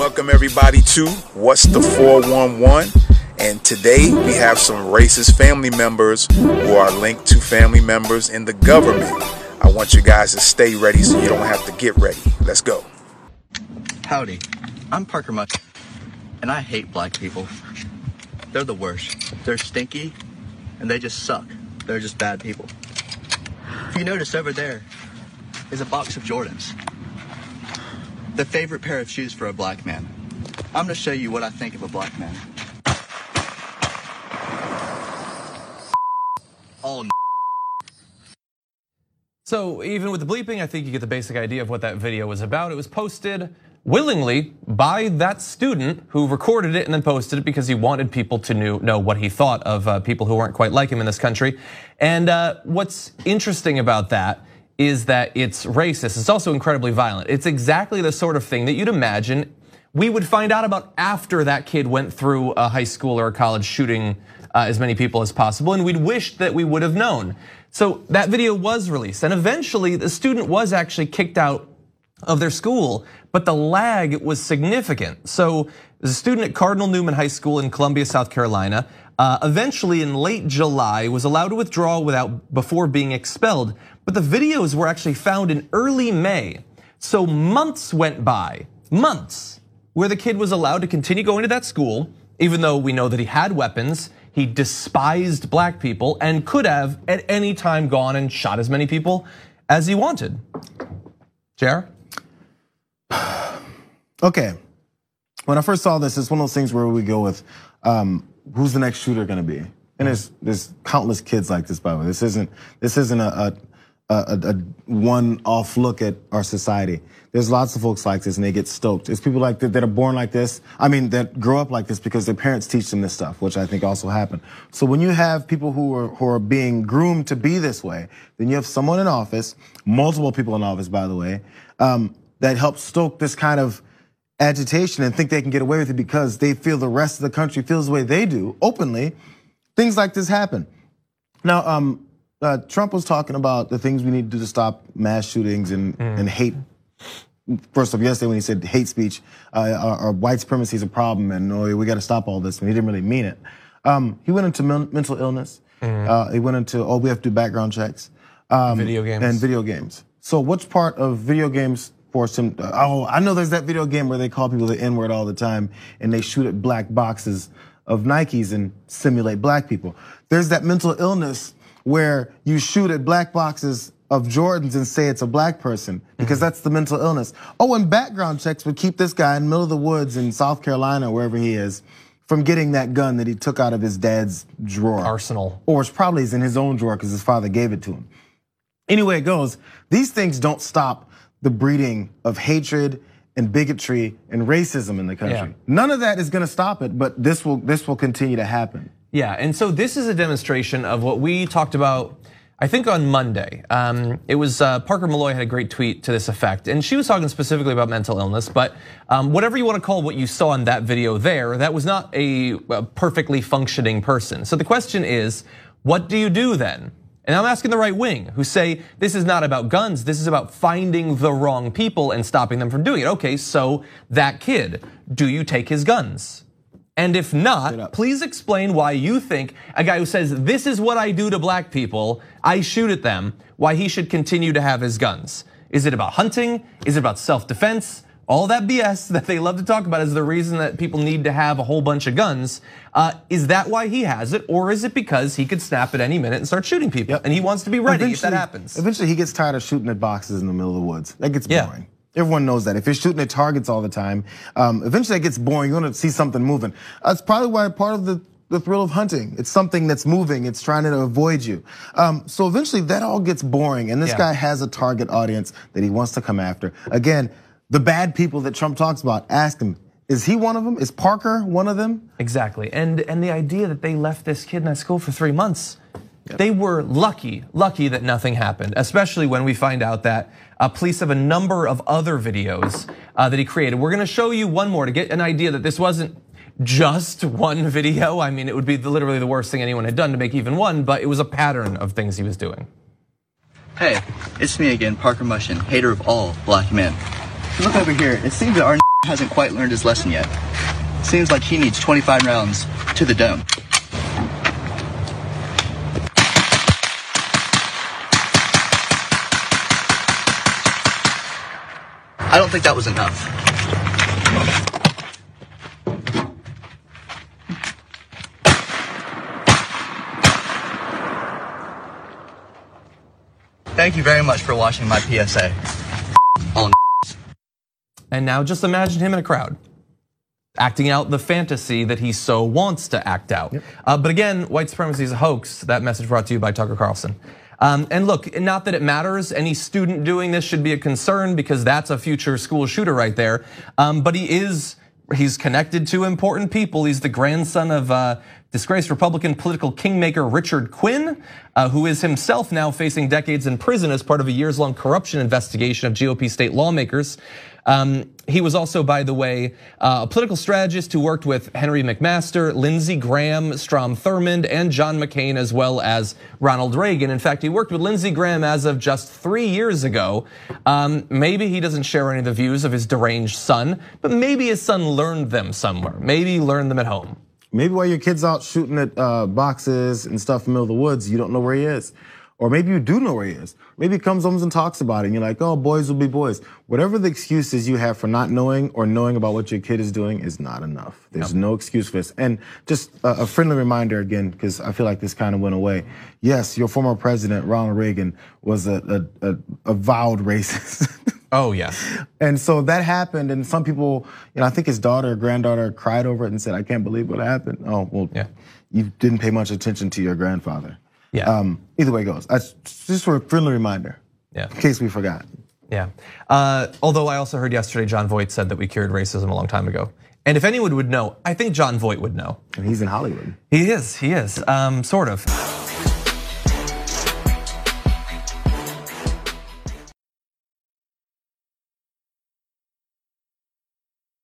Welcome everybody to What's the 411? And today we have some racist family members who are linked to family members in the government. I want you guys to stay ready so you don't have to get ready. Let's go. Howdy, I'm Parker Muck, and I hate black people. They're the worst. They're stinky, and they just suck. They're just bad people. If you notice over there is a box of Jordans. The favorite pair of shoes for a black man. I'm gonna show you what I think of a black man. All So even with the bleeping, I think you get the basic idea of what that video was about. It was posted willingly by that student who recorded it and then posted it because he wanted people to know, know what he thought of uh, people who weren't quite like him in this country. And uh, what's interesting about that is that it's racist. It's also incredibly violent. It's exactly the sort of thing that you'd imagine we would find out about after that kid went through a high school or a college shooting uh, as many people as possible, and we'd wish that we would have known. So that video was released, and eventually the student was actually kicked out of their school, but the lag was significant. So the student at Cardinal Newman High School in Columbia, South Carolina, uh, eventually in late July was allowed to withdraw without before being expelled. But the videos were actually found in early May. So months went by, months where the kid was allowed to continue going to that school, even though we know that he had weapons, he despised black people, and could have at any time gone and shot as many people as he wanted. JR? Okay. When I first saw this, it's one of those things where we go with um, who's the next shooter going to be, and there's there's countless kids like this. By the way, this isn't this isn't a, a a, a one-off look at our society. There's lots of folks like this, and they get stoked. It's people like that, that are born like this. I mean, that grow up like this because their parents teach them this stuff, which I think also happened. So when you have people who are who are being groomed to be this way, then you have someone in office, multiple people in office, by the way, um, that helps stoke this kind of agitation and think they can get away with it because they feel the rest of the country feels the way they do openly. Things like this happen. Now, um, uh, Trump was talking about the things we need to do to stop mass shootings and, mm. and hate. First off, yesterday when he said hate speech uh, or, white supremacy is a problem and oh, we got to stop all this, and he didn't really mean it. Um, he went into men mental illness. Mm. Uh, he went into oh, we have to do background checks. Um, video games and video games. So, which part of video games forced him? To, oh, I know there's that video game where they call people the N word all the time and they shoot at black boxes of Nikes and simulate black people. There's that mental illness where you shoot at black boxes of Jordans and say it's a black person because mm-hmm. that's the mental illness. Oh, and background checks would keep this guy in the middle of the woods in South Carolina, wherever he is, from getting that gun that he took out of his dad's drawer. Arsenal. Or it's probably in his own drawer because his father gave it to him. Anyway, it goes. These things don't stop the breeding of hatred and bigotry and racism in the country. Yeah. None of that is going to stop it, but this will this will continue to happen. Yeah, and so this is a demonstration of what we talked about. I think on Monday, um, it was uh, Parker Molloy had a great tweet to this effect, and she was talking specifically about mental illness. But um, whatever you want to call what you saw in that video, there, that was not a, a perfectly functioning person. So the question is, what do you do then? And I'm asking the right wing who say this is not about guns, this is about finding the wrong people and stopping them from doing it. Okay, so that kid, do you take his guns? And if not, please explain why you think a guy who says, This is what I do to black people, I shoot at them, why he should continue to have his guns. Is it about hunting? Is it about self defense? All that BS that they love to talk about is the reason that people need to have a whole bunch of guns. Uh, is that why he has it, or is it because he could snap at any minute and start shooting people, yep. and he wants to be ready eventually, if that happens? Eventually, he gets tired of shooting at boxes in the middle of the woods. That gets boring. Everyone knows that. If you're shooting at targets all the time, um, eventually it gets boring. You want to see something moving. That's probably why part of the the thrill of hunting. It's something that's moving. It's trying to avoid you. Um, so eventually that all gets boring. And this yeah. guy has a target audience that he wants to come after. Again, the bad people that Trump talks about, ask him, is he one of them? Is Parker one of them? Exactly. And and the idea that they left this kid in that school for three months, yep. they were lucky, lucky that nothing happened, especially when we find out that uh, police have a number of other videos uh, that he created. We're gonna show you one more to get an idea that this wasn't just one video. I mean, it would be literally the worst thing anyone had done to make even one, but it was a pattern of things he was doing. Hey, it's me again, Parker Mushin, hater of all black men. Look over here. It seems that our hasn't quite learned his lesson yet. Seems like he needs 25 rounds to the dome. I don't think that was enough. Thank you very much for watching my PSA. And now just imagine him in a crowd acting out the fantasy that he so wants to act out. Uh, but again, white supremacy is a hoax. That message brought to you by Tucker Carlson. Um, and look, not that it matters. Any student doing this should be a concern because that's a future school shooter right there. Um, but he is he's connected to important people. He's the grandson of uh, disgraced Republican political kingmaker Richard Quinn, uh, who is himself now facing decades in prison as part of a years-long corruption investigation of GOP state lawmakers. Um, he was also, by the way, uh, a political strategist who worked with Henry McMaster, Lindsey Graham, Strom Thurmond, and John McCain, as well as Ronald Reagan. In fact, he worked with Lindsey Graham as of just three years ago. Um, maybe he doesn't share any of the views of his deranged son, but maybe his son learned them somewhere. Maybe he learned them at home. Maybe while your kid's out shooting at uh, boxes and stuff in the middle of the woods, you don't know where he is. Or maybe you do know where he is. Maybe he comes home and talks about it and you're like, oh, boys will be boys. Whatever the excuses you have for not knowing or knowing about what your kid is doing is not enough. There's no excuse for this. And just a friendly reminder again, because I feel like this kind of went away. Yes, your former president, Ronald Reagan, was a, a, a, a vowed racist. Oh, yeah. And so that happened, and some people, you know, I think his daughter or granddaughter cried over it and said, I can't believe what happened. Oh, well, Yeah. you didn't pay much attention to your grandfather. Yeah. Um, either way it goes. That's just for a friendly reminder. Yeah. In case we forgot. Yeah. Uh, although I also heard yesterday Jon Voight said that we cured racism a long time ago. And if anyone would know, I think Jon Voight would know. And he's in Hollywood. He is, he is, um, sort of.